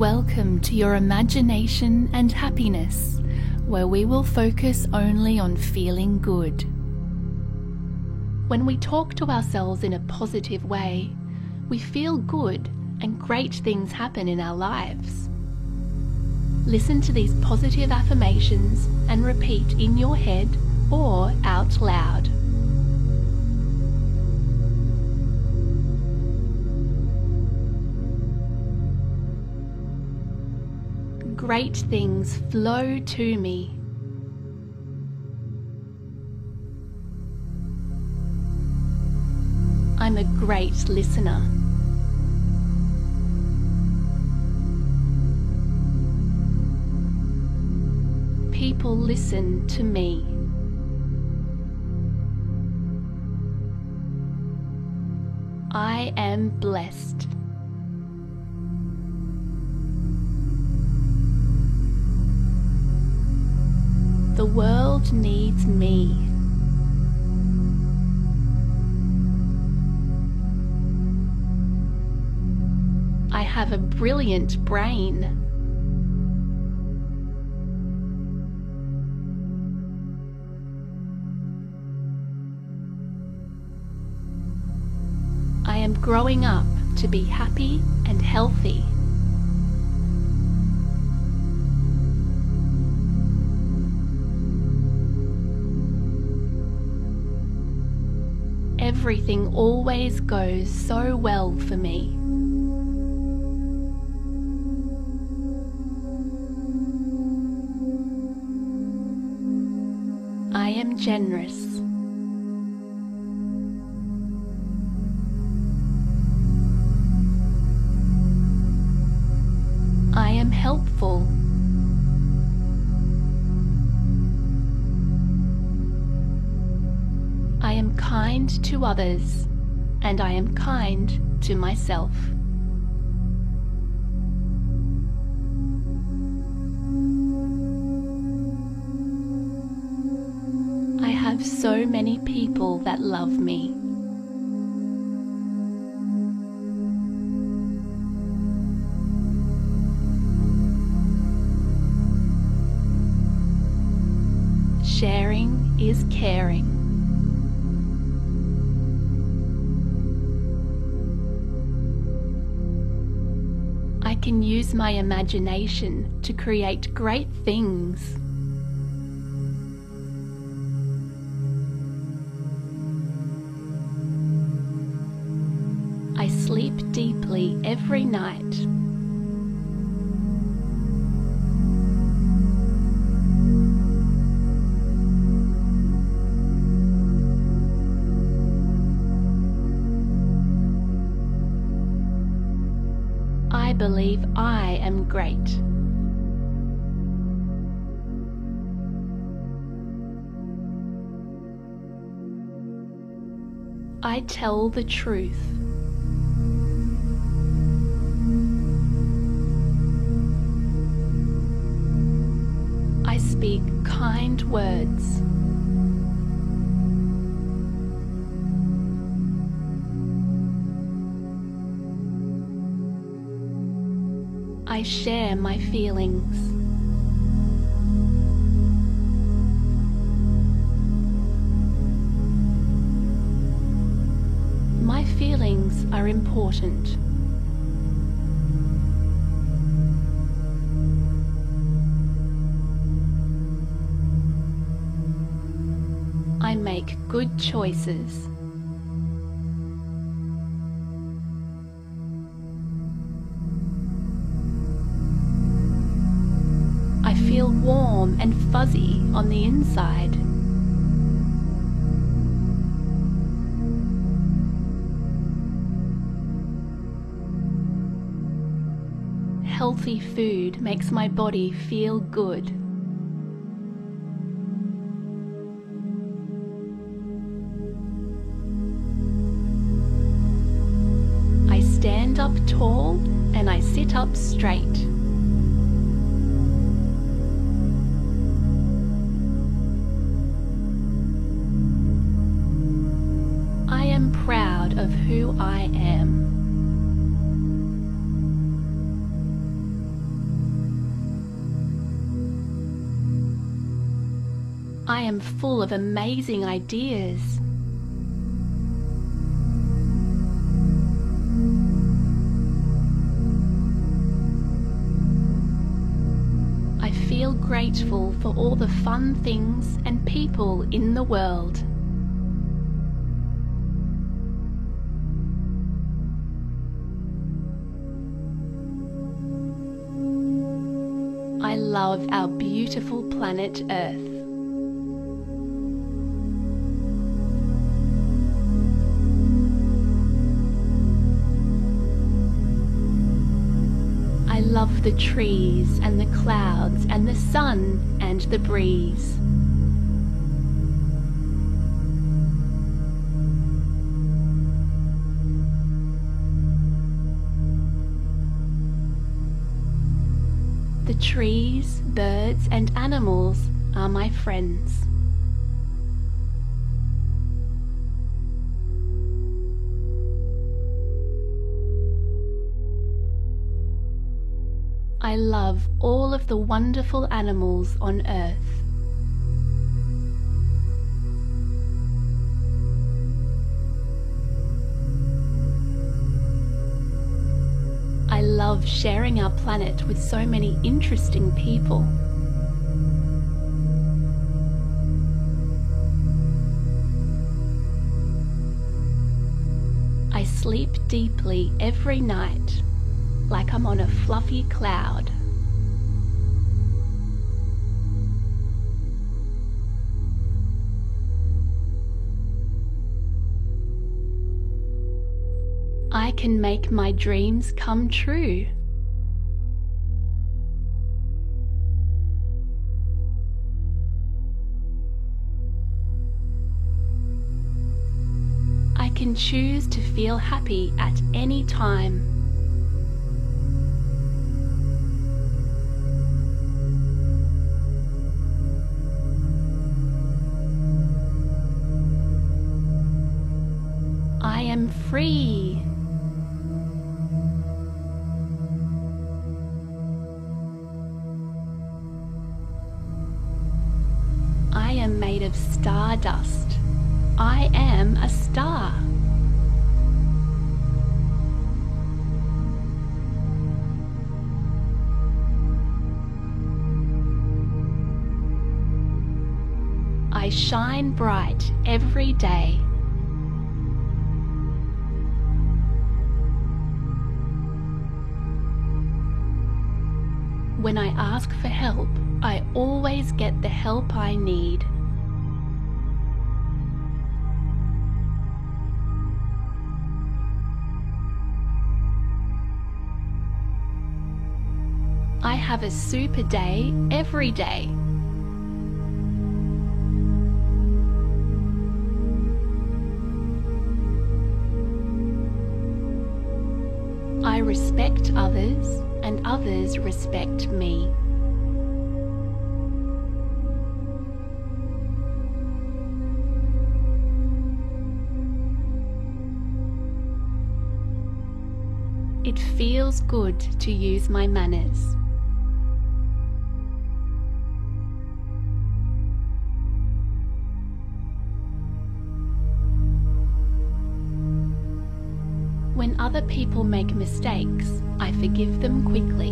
Welcome to your imagination and happiness, where we will focus only on feeling good. When we talk to ourselves in a positive way, we feel good and great things happen in our lives. Listen to these positive affirmations and repeat in your head or out loud. Great things flow to me. I'm a great listener. People listen to me. I am blessed. The world needs me. I have a brilliant brain. I am growing up to be happy and healthy. Everything always goes so well for me. I am generous. Others and I am kind to myself. I have so many people that love me. Sharing is caring. My imagination to create great things. Tell the truth. I speak kind words. I share my feelings. Are important. I make good choices. I feel warm and fuzzy on the inside. Food makes my body feel good. Of amazing ideas. I feel grateful for all the fun things and people in the world. I love our beautiful planet Earth. The trees and the clouds and the sun and the breeze. The trees, birds, and animals are my friends. I love all of the wonderful animals on earth. I love sharing our planet with so many interesting people. I sleep deeply every night like I'm on a fluffy cloud. I can make my dreams come true. I can choose to feel happy at any time. I am free. I am made of stardust. I am a star. I shine bright every day. When I ask for help, I always get the help I need. I have a super day every day. I respect others others respect me. It feels good to use my manners. Other people make mistakes, I forgive them quickly.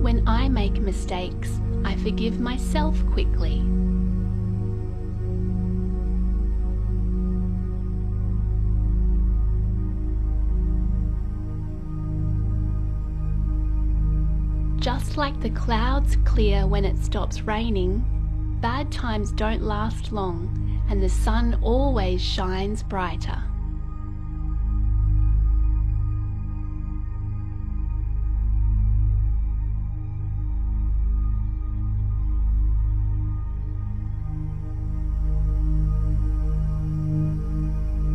When I make mistakes, I forgive myself quickly. Like the clouds clear when it stops raining, bad times don't last long and the sun always shines brighter.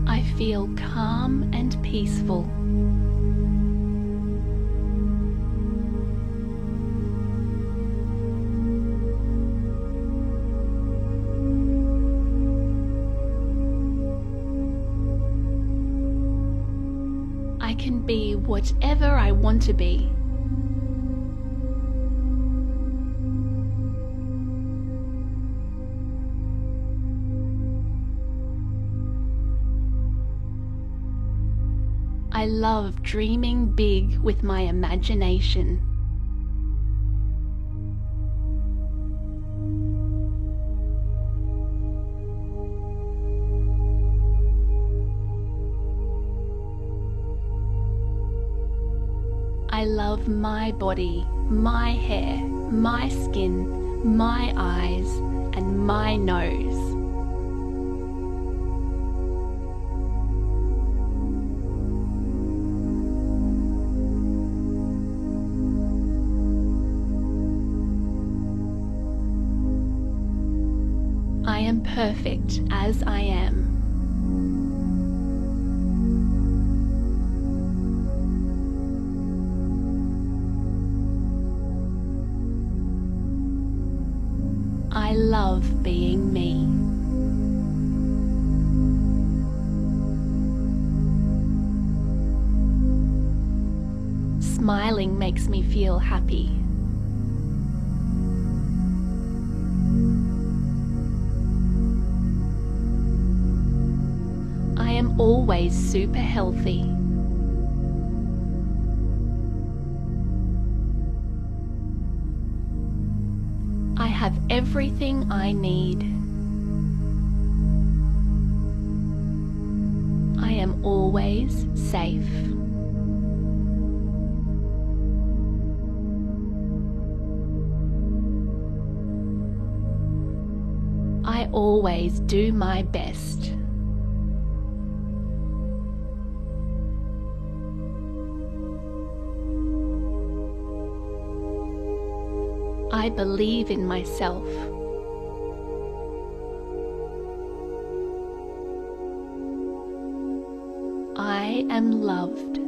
I feel calm and peaceful. Whatever I want to be. I love dreaming big with my imagination. My body, my hair, my skin, my eyes, and my nose. I am perfect as I am. I love being me. Smiling makes me feel happy. I am always super healthy. Everything I need. I am always safe. I always do my best. I believe in myself. I am loved.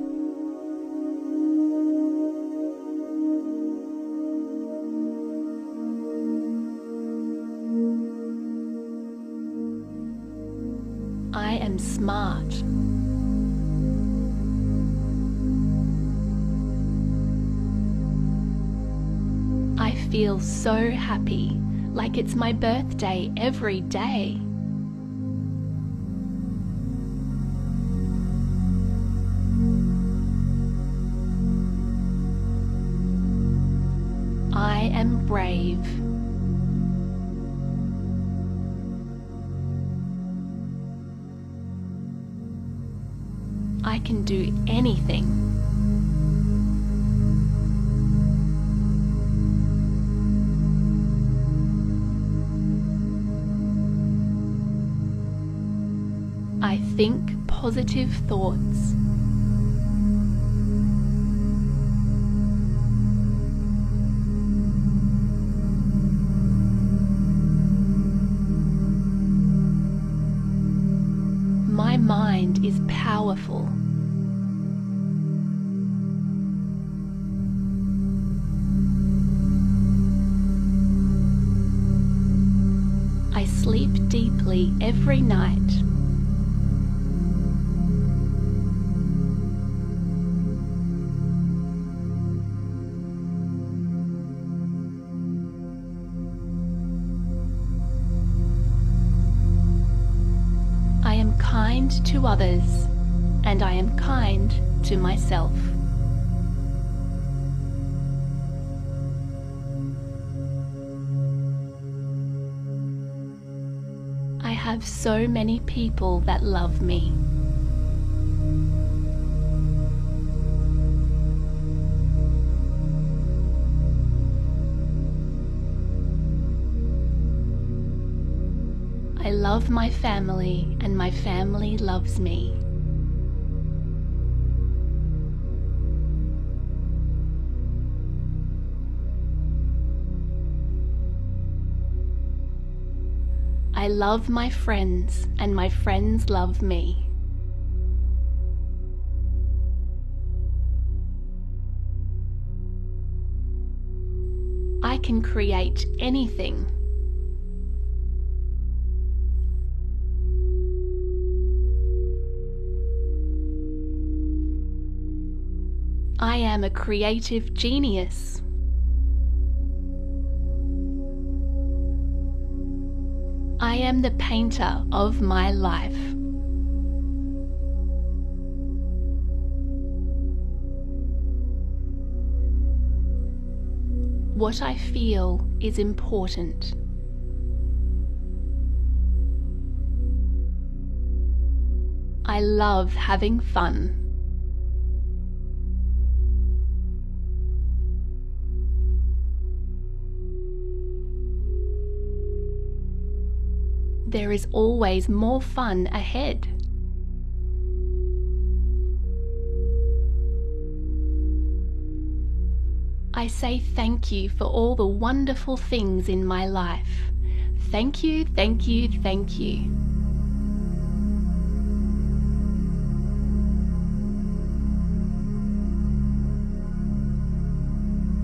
I am smart. Feel so happy, like it's my birthday every day. I am brave. I can do anything. Think positive thoughts. My mind is powerful. I sleep deeply every night. Others and I am kind to myself. I have so many people that love me. Love my family and my family loves me. I love my friends and my friends love me. I can create anything. I am a creative genius. I am the painter of my life. What I feel is important. I love having fun. There is always more fun ahead. I say thank you for all the wonderful things in my life. Thank you, thank you, thank you.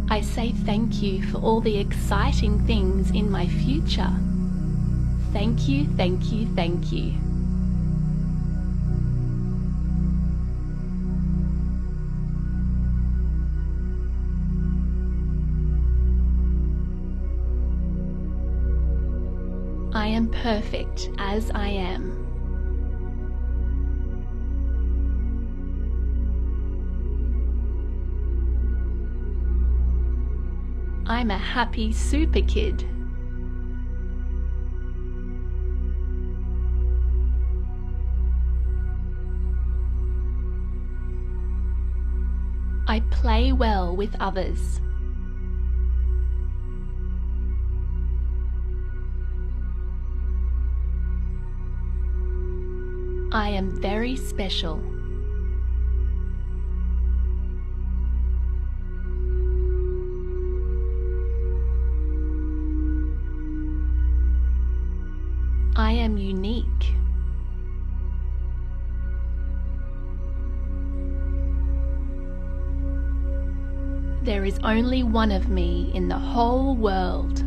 I say thank you for all the exciting things in my future. Thank you, thank you, thank you. I am perfect as I am. I'm a happy super kid. I play well with others. I am very special. Only one of me in the whole world.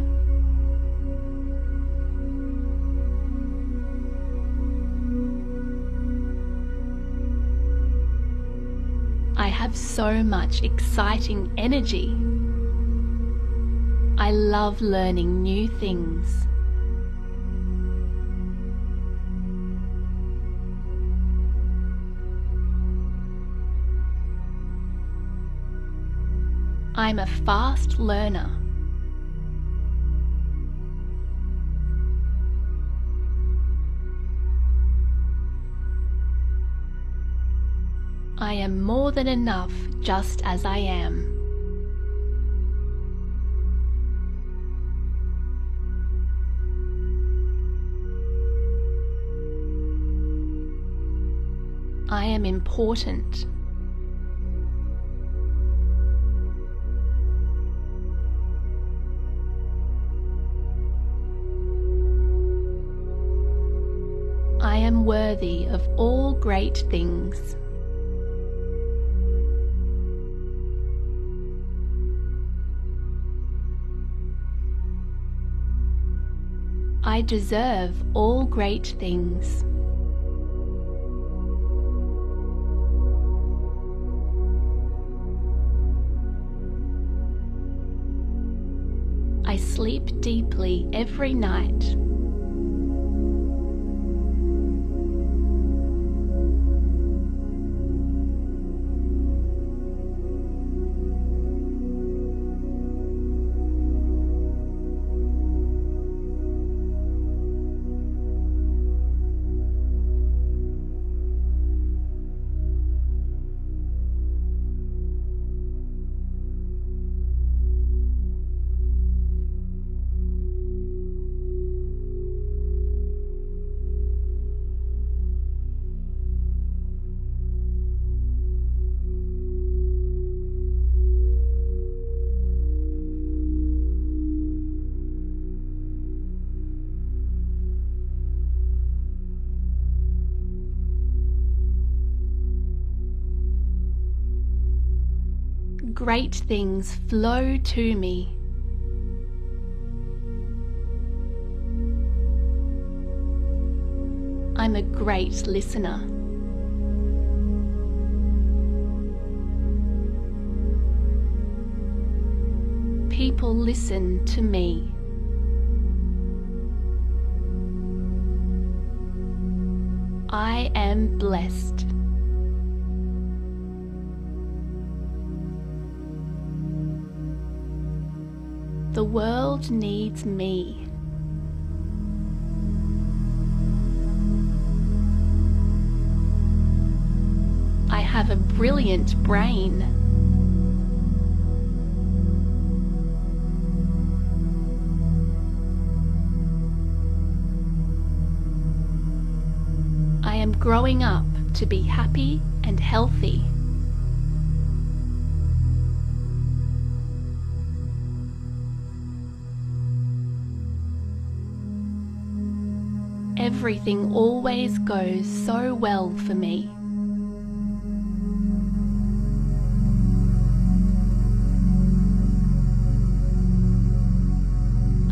I have so much exciting energy. I love learning new things. I'm a fast learner. I am more than enough just as I am. I am important. Worthy of all great things. I deserve all great things. I sleep deeply every night. great things flow to me. I'm a great listener. People listen to me. I am blessed. The world needs me. I have a brilliant brain. I am growing up to be happy and healthy. Everything always goes so well for me.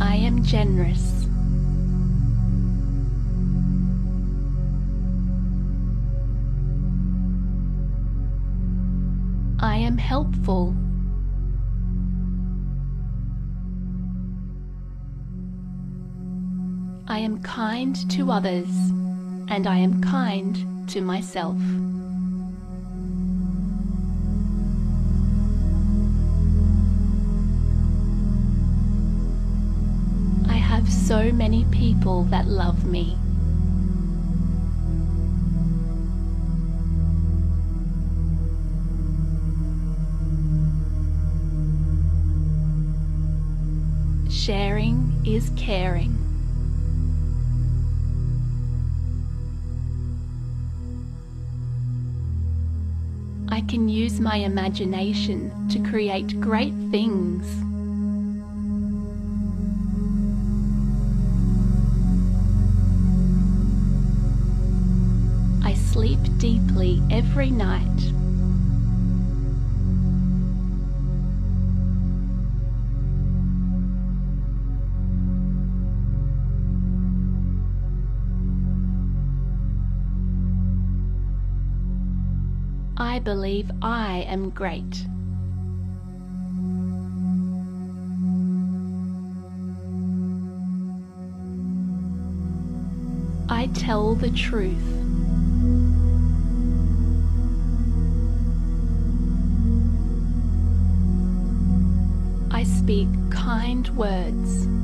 I am generous. I am helpful. Kind to others, and I am kind to myself. I have so many people that love me. Sharing is caring. I can use my imagination to create great things. I sleep deeply every night. I believe I am great. I tell the truth. I speak kind words.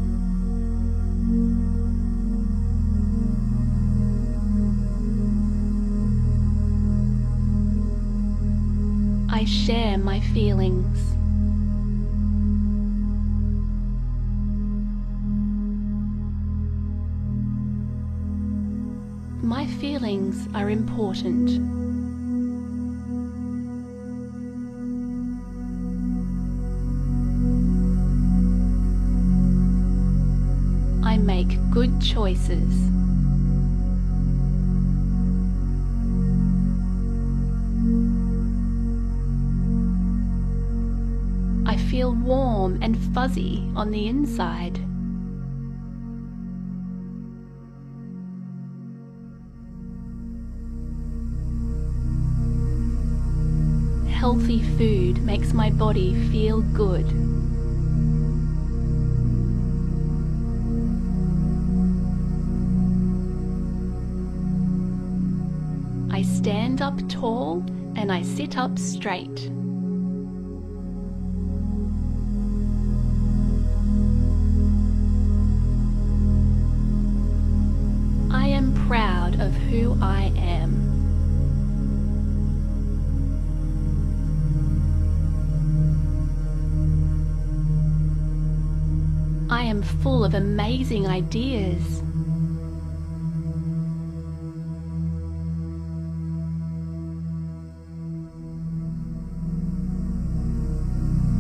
I share my feelings. My feelings are important. I make good choices. Fuzzy on the inside. Healthy food makes my body feel good. I stand up tall and I sit up straight. I am. I am full of amazing ideas.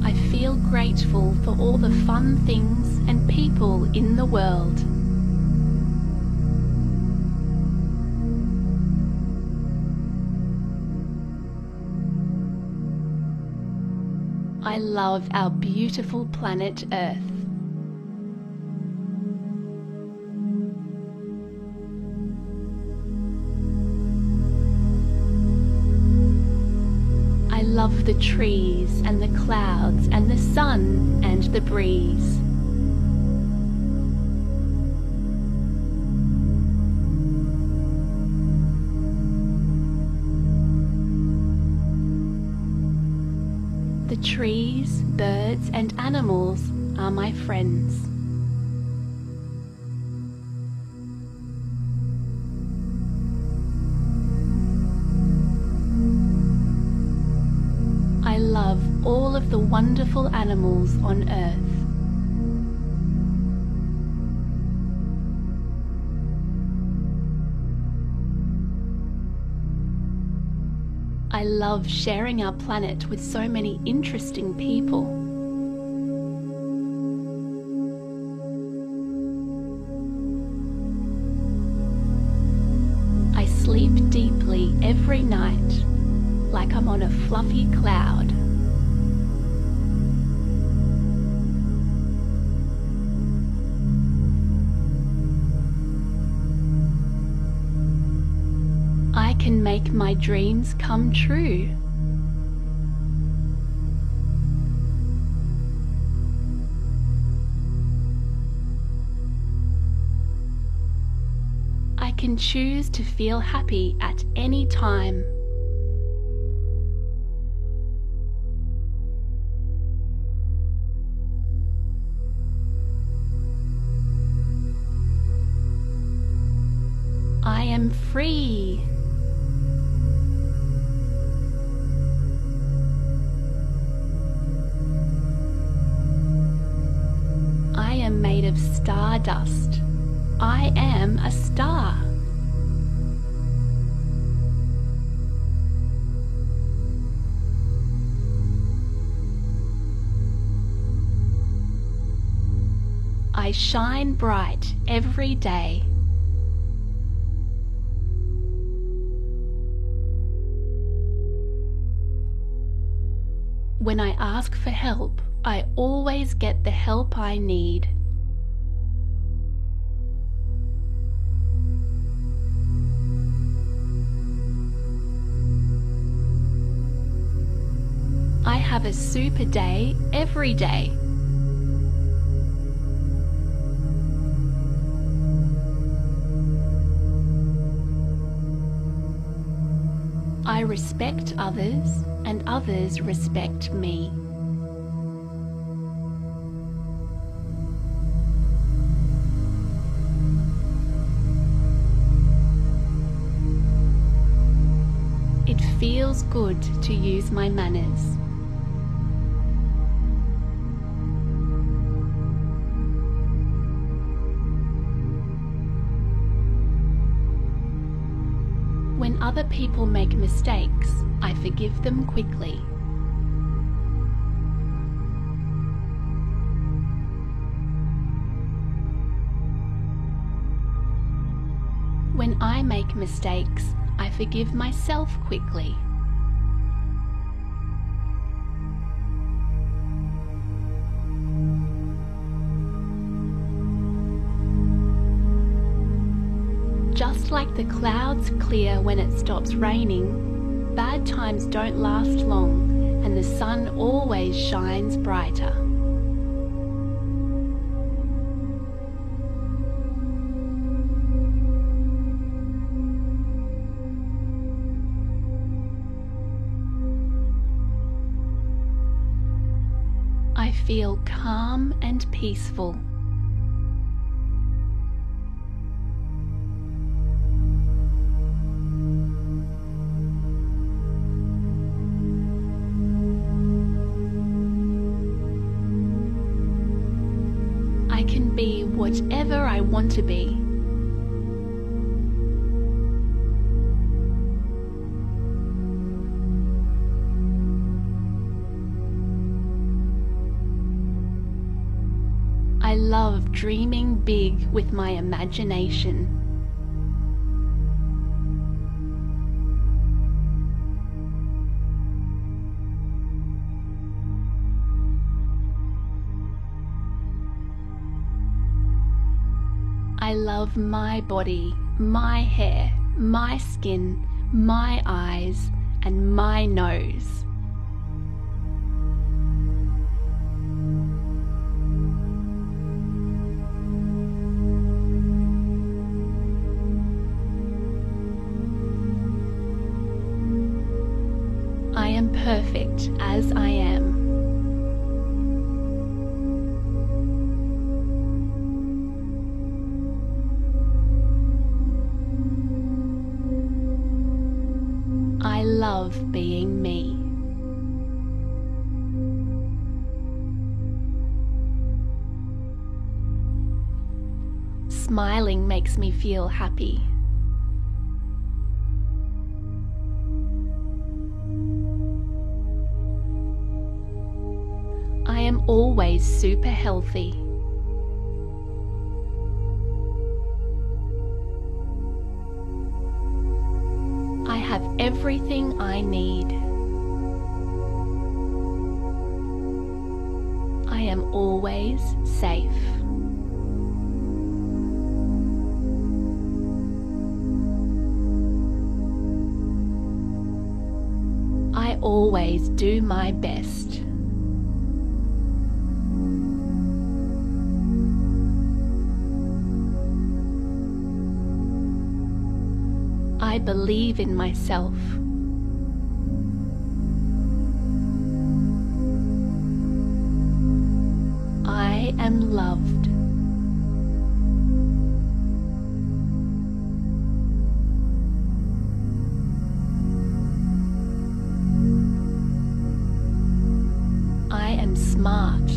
I feel grateful for all the fun things and people in the world. I love our beautiful planet Earth. I love the trees and the clouds and the sun and the breeze. Trees, birds, and animals are my friends. I love all of the wonderful animals on earth. Love sharing our planet with so many interesting people. Make my dreams come true. I can choose to feel happy at any time. I am free. Stardust. I am a star. I shine bright every day. When I ask for help, I always get the help I need. Have a super day every day. I respect others and others respect me. It feels good to use my manners. People make mistakes, I forgive them quickly. When I make mistakes, I forgive myself quickly. The clouds clear when it stops raining, bad times don't last long and the sun always shines brighter. I feel calm and peaceful. Want to be. I love dreaming big with my imagination. I love my body, my hair, my skin, my eyes, and my nose. I am perfect as I am. Smiling makes me feel happy. I am always super healthy. I have everything I need. I am always safe. Always do my best. I believe in myself. Smart.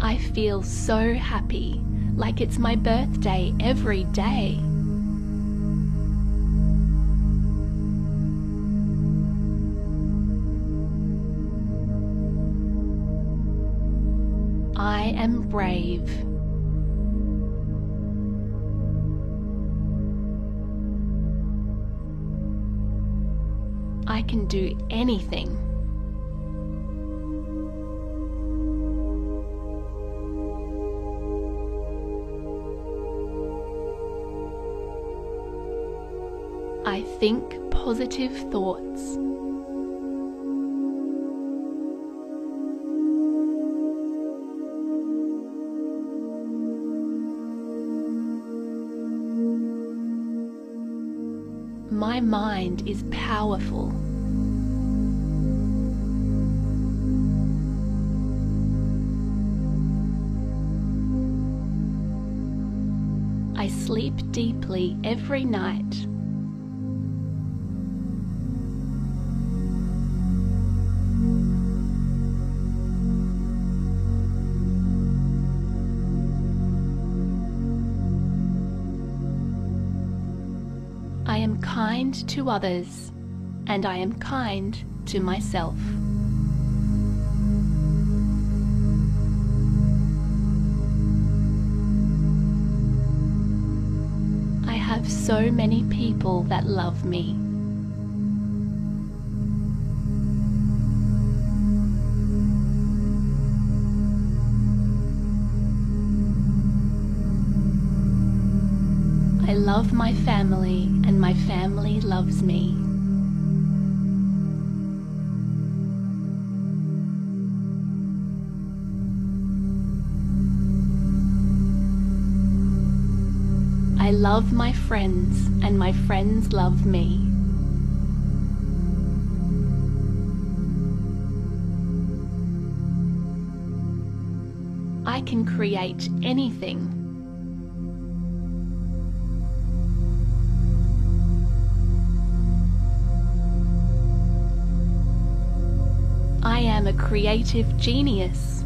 I feel so happy, like it's my birthday every day. I am brave. Can do anything. I think positive thoughts. My mind is powerful. I sleep deeply every night. I am kind to others, and I am kind to myself. So many people that love me. I love my family, and my family loves me. I love my friends, and my friends love me. I can create anything. I am a creative genius.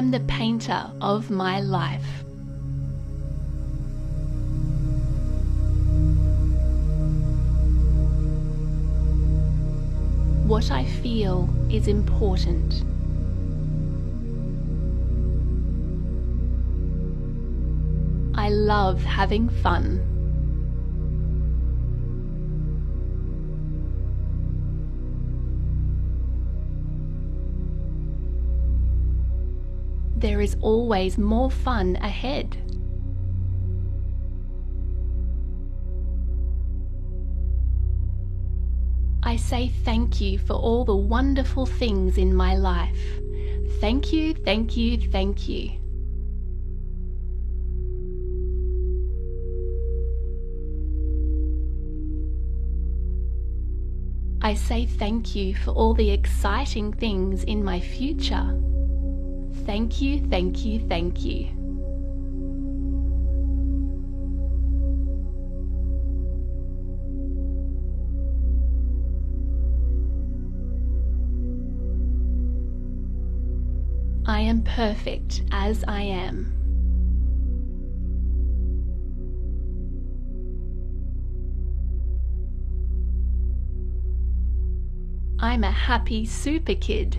Am the painter of my life. What I feel is important. I love having fun. There is always more fun ahead. I say thank you for all the wonderful things in my life. Thank you, thank you, thank you. I say thank you for all the exciting things in my future. Thank you, thank you, thank you. I am perfect as I am. I'm a happy super kid.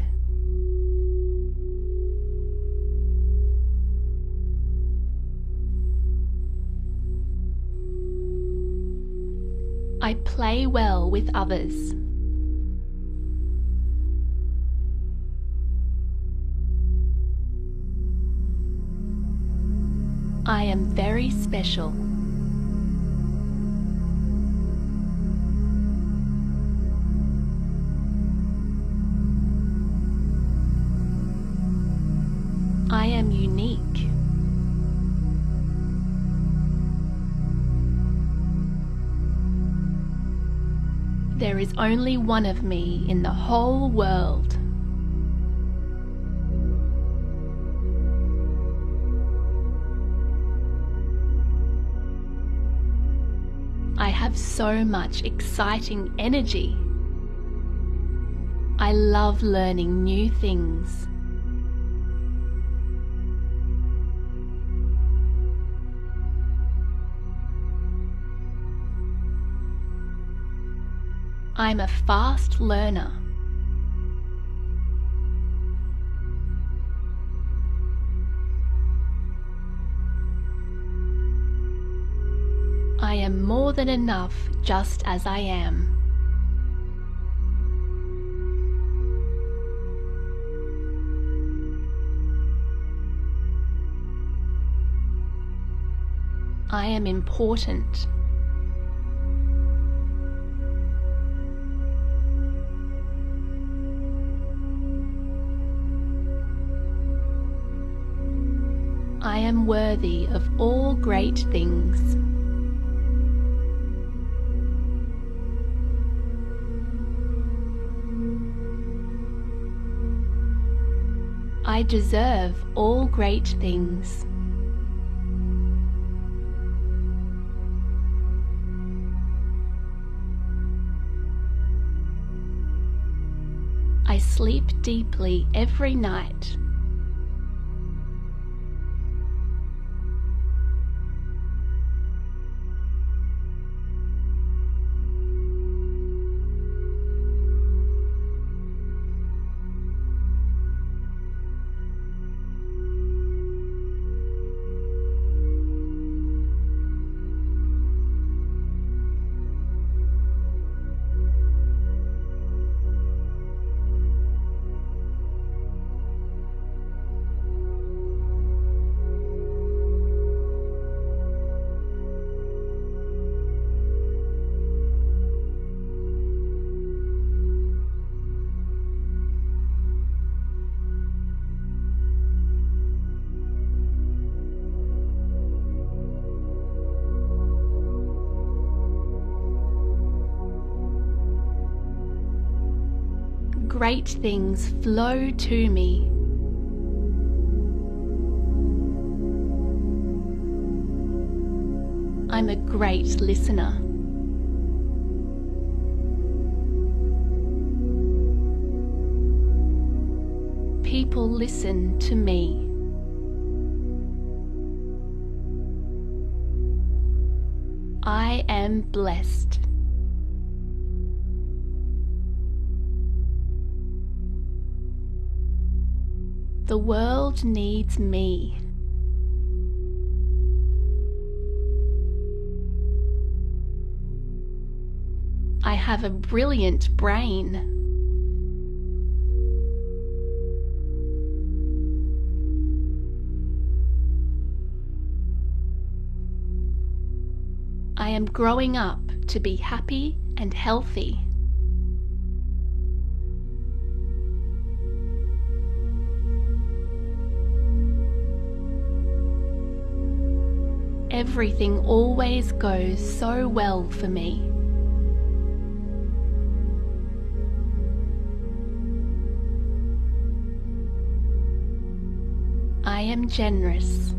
I play well with others. I am very special. Is only one of me in the whole world. I have so much exciting energy. I love learning new things. I'm a fast learner. I am more than enough just as I am. I am important. Am worthy of all great things. I deserve all great things. I sleep deeply every night. Great things flow to me. I'm a great listener. People listen to me. I am blessed. The world needs me. I have a brilliant brain. I am growing up to be happy and healthy. Everything always goes so well for me. I am generous.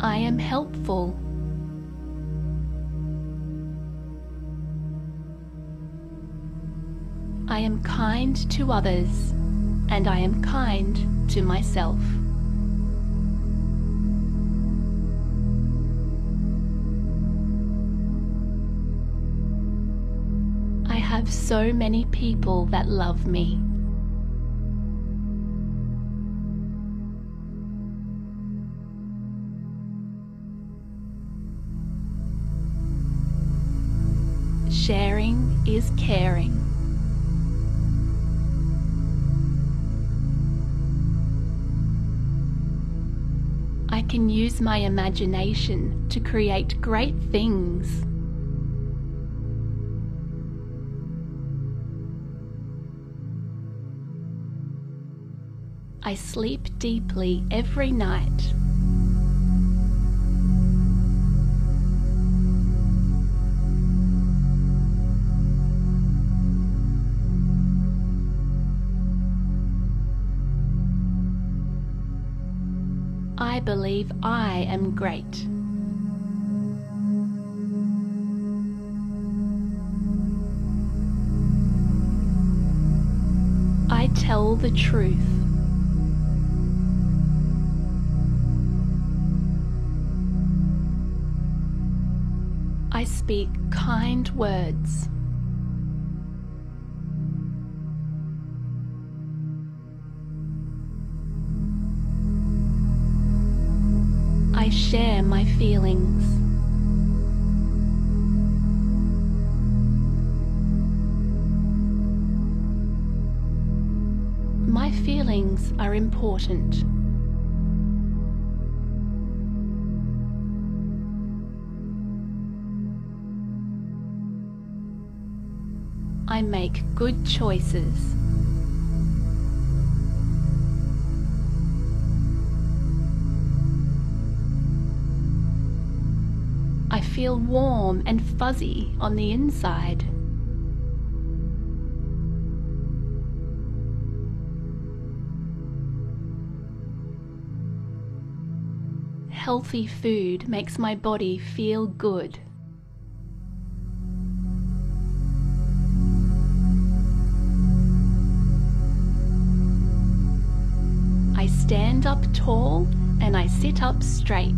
I am helpful. Kind to others and I am kind to myself. I have so many people that love me. Sharing is caring. Can use my imagination to create great things. I sleep deeply every night. Believe I am great. I tell the truth. I speak kind words. Share my feelings. My feelings are important. I make good choices. Feel warm and fuzzy on the inside. Healthy food makes my body feel good. I stand up tall and I sit up straight.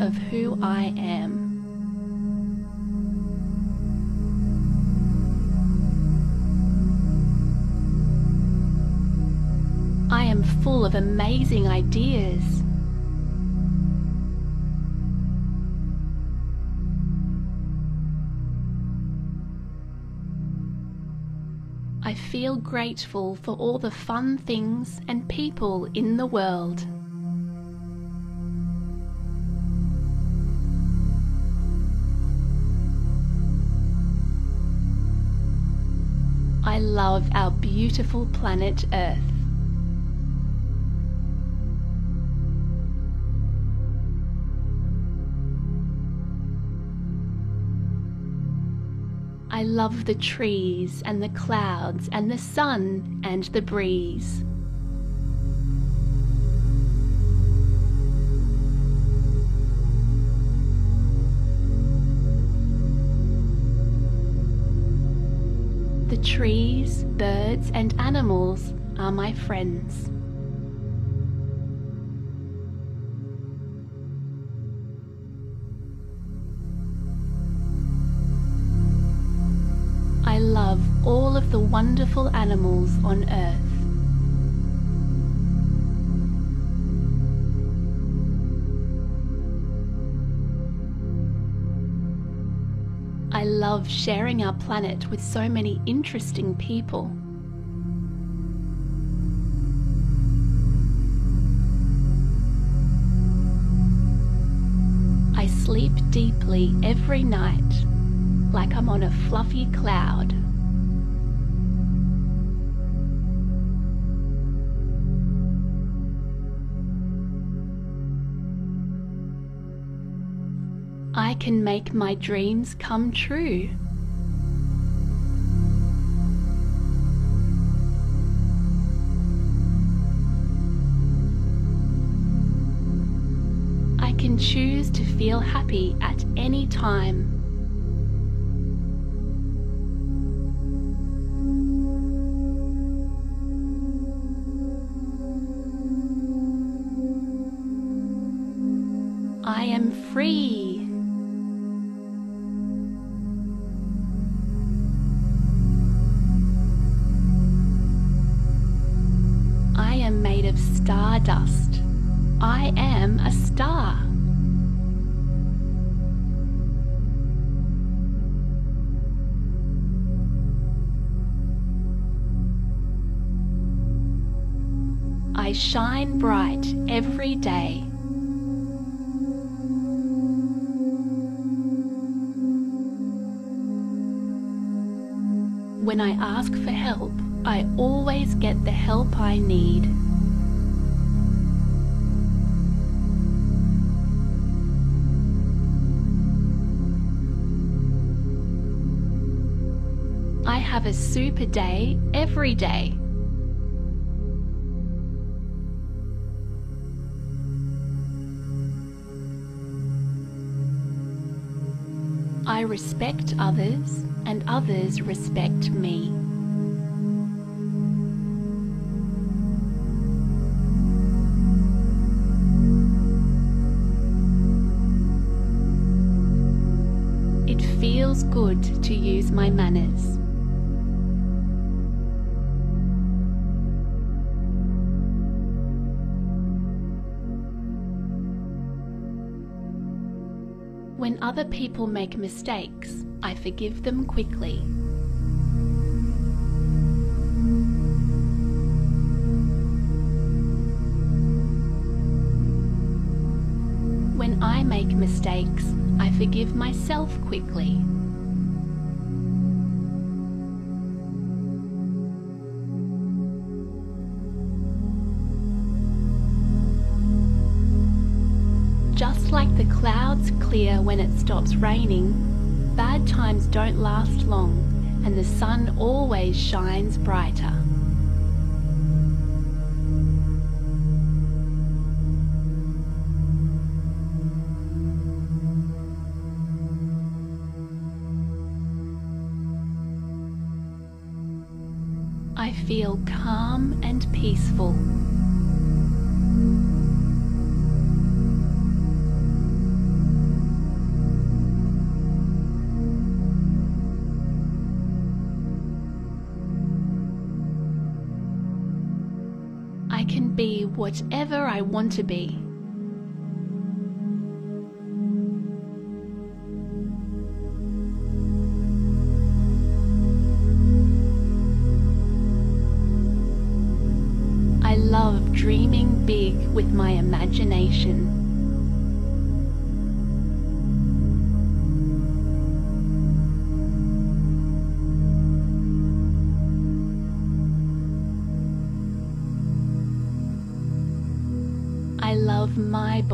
Of who I am. I am full of amazing ideas. I feel grateful for all the fun things and people in the world. Love our beautiful planet Earth. I love the trees and the clouds and the sun and the breeze. Trees, birds, and animals are my friends. I love all of the wonderful animals on earth. love sharing our planet with so many interesting people. I sleep deeply every night, like I'm on a fluffy cloud. Can make my dreams come true. I can choose to feel happy at any time. I always get the help I need. I have a super day every day. I respect others and others respect me. My manners. When other people make mistakes, I forgive them quickly. When I make mistakes, I forgive myself quickly. Clear when it stops raining, bad times don't last long and the sun always shines brighter. I feel calm and peaceful. Be whatever I want to be. I love dreaming big with my imagination.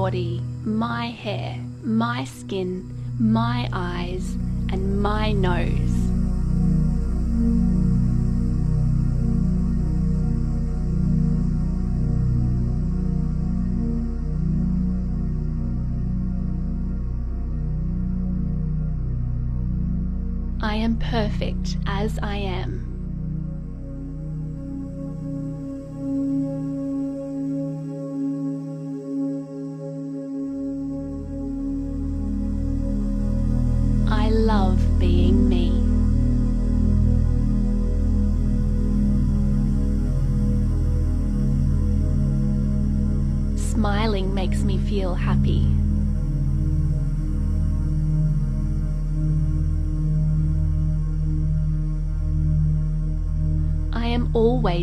Body, my hair, my skin, my eyes, and my nose. I am perfect as I am.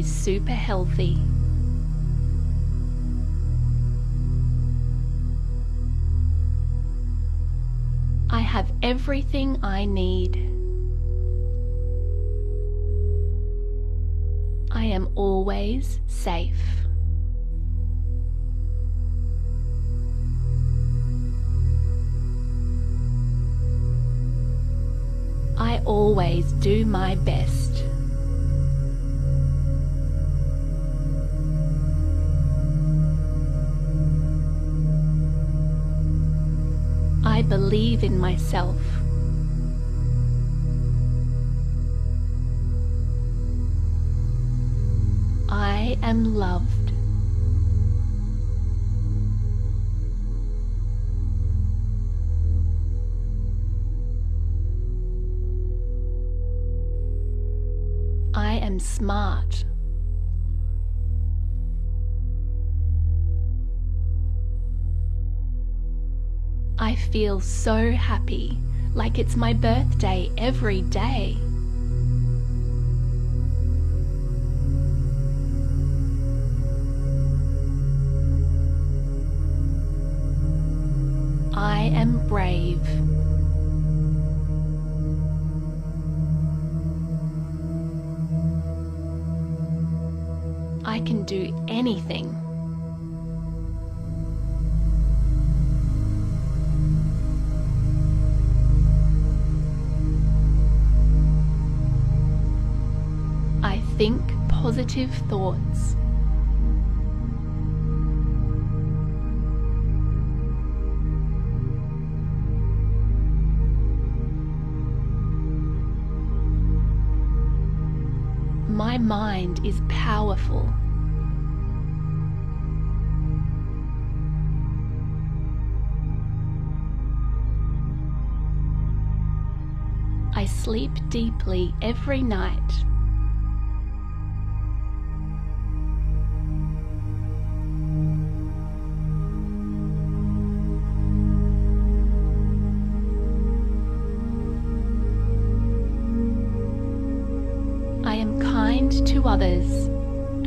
Super healthy. I have everything I need. I am always safe. I always do my best. Believe in myself. I am loved. I am smart. Feel so happy, like it's my birthday every day. I am brave. I can do anything. Think positive thoughts. My mind is powerful. I sleep deeply every night. Others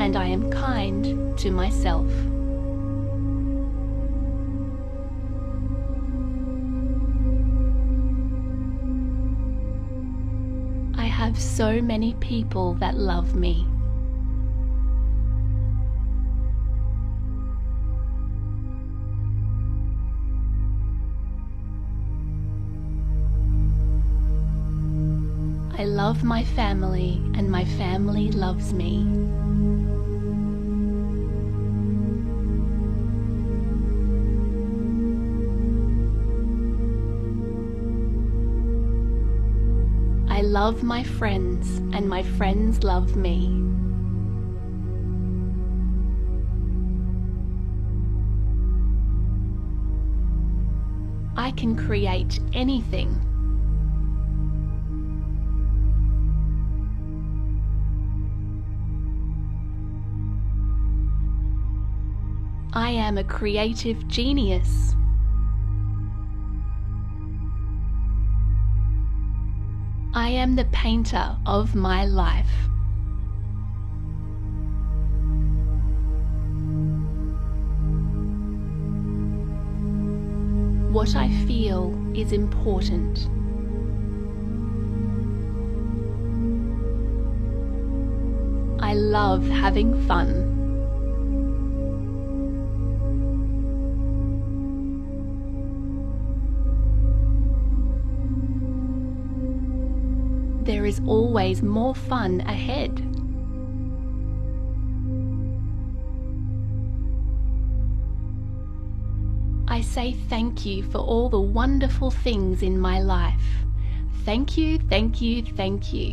and I am kind to myself. I have so many people that love me. Love my family and my family loves me. I love my friends and my friends love me. I can create anything. Am a creative genius. I am the painter of my life. What I feel is important. I love having fun. There is always more fun ahead. I say thank you for all the wonderful things in my life. Thank you, thank you, thank you.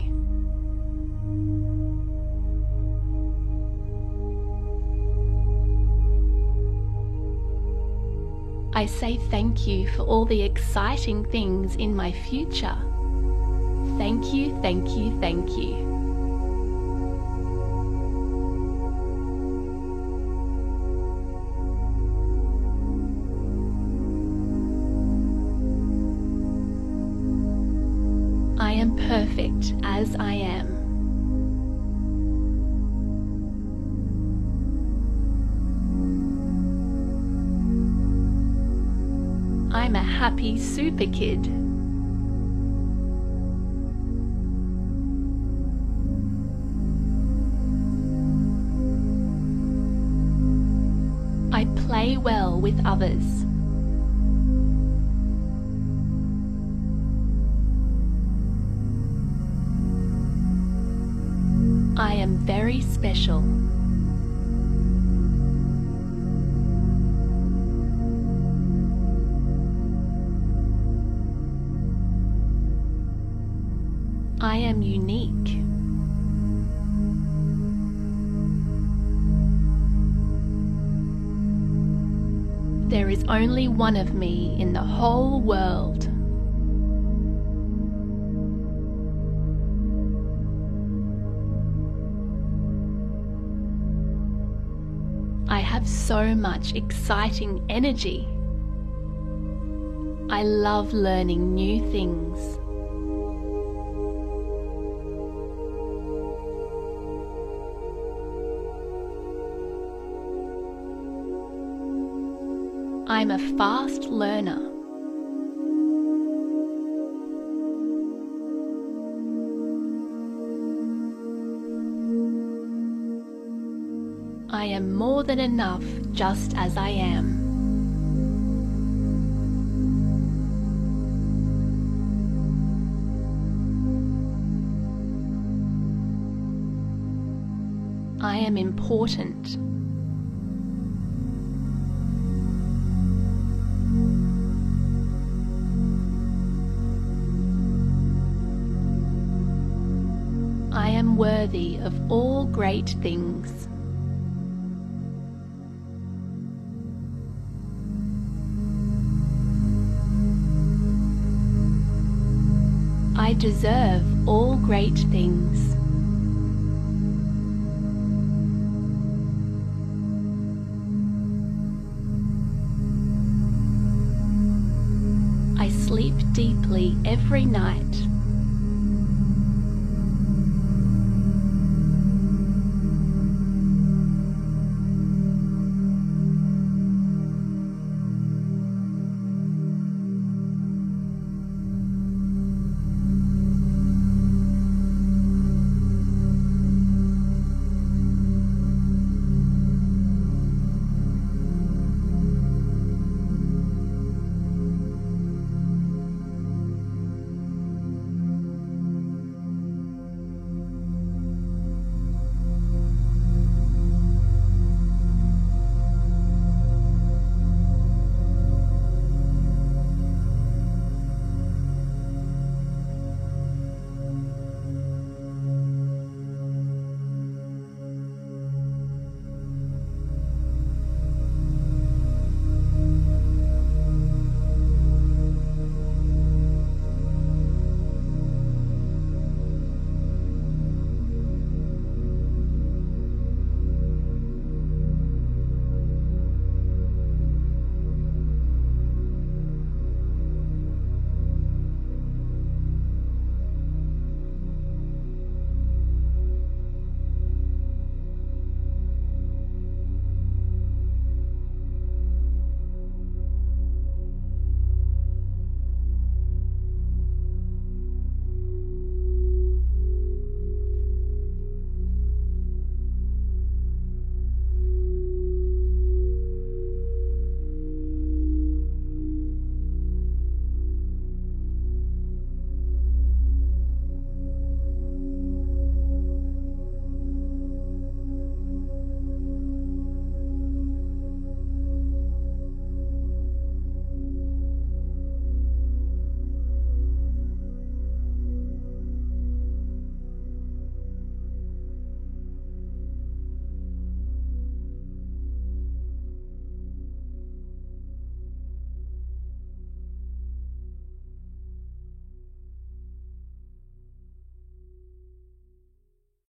I say thank you for all the exciting things in my future. Thank you, thank you, thank you. I am perfect as I am. I'm a happy super kid. With others. I am very special. Only one of me in the whole world. I have so much exciting energy. I love learning new things. I'm a fast learner. I am more than enough just as I am. I am important. Worthy of all great things. I deserve all great things. I sleep deeply every night.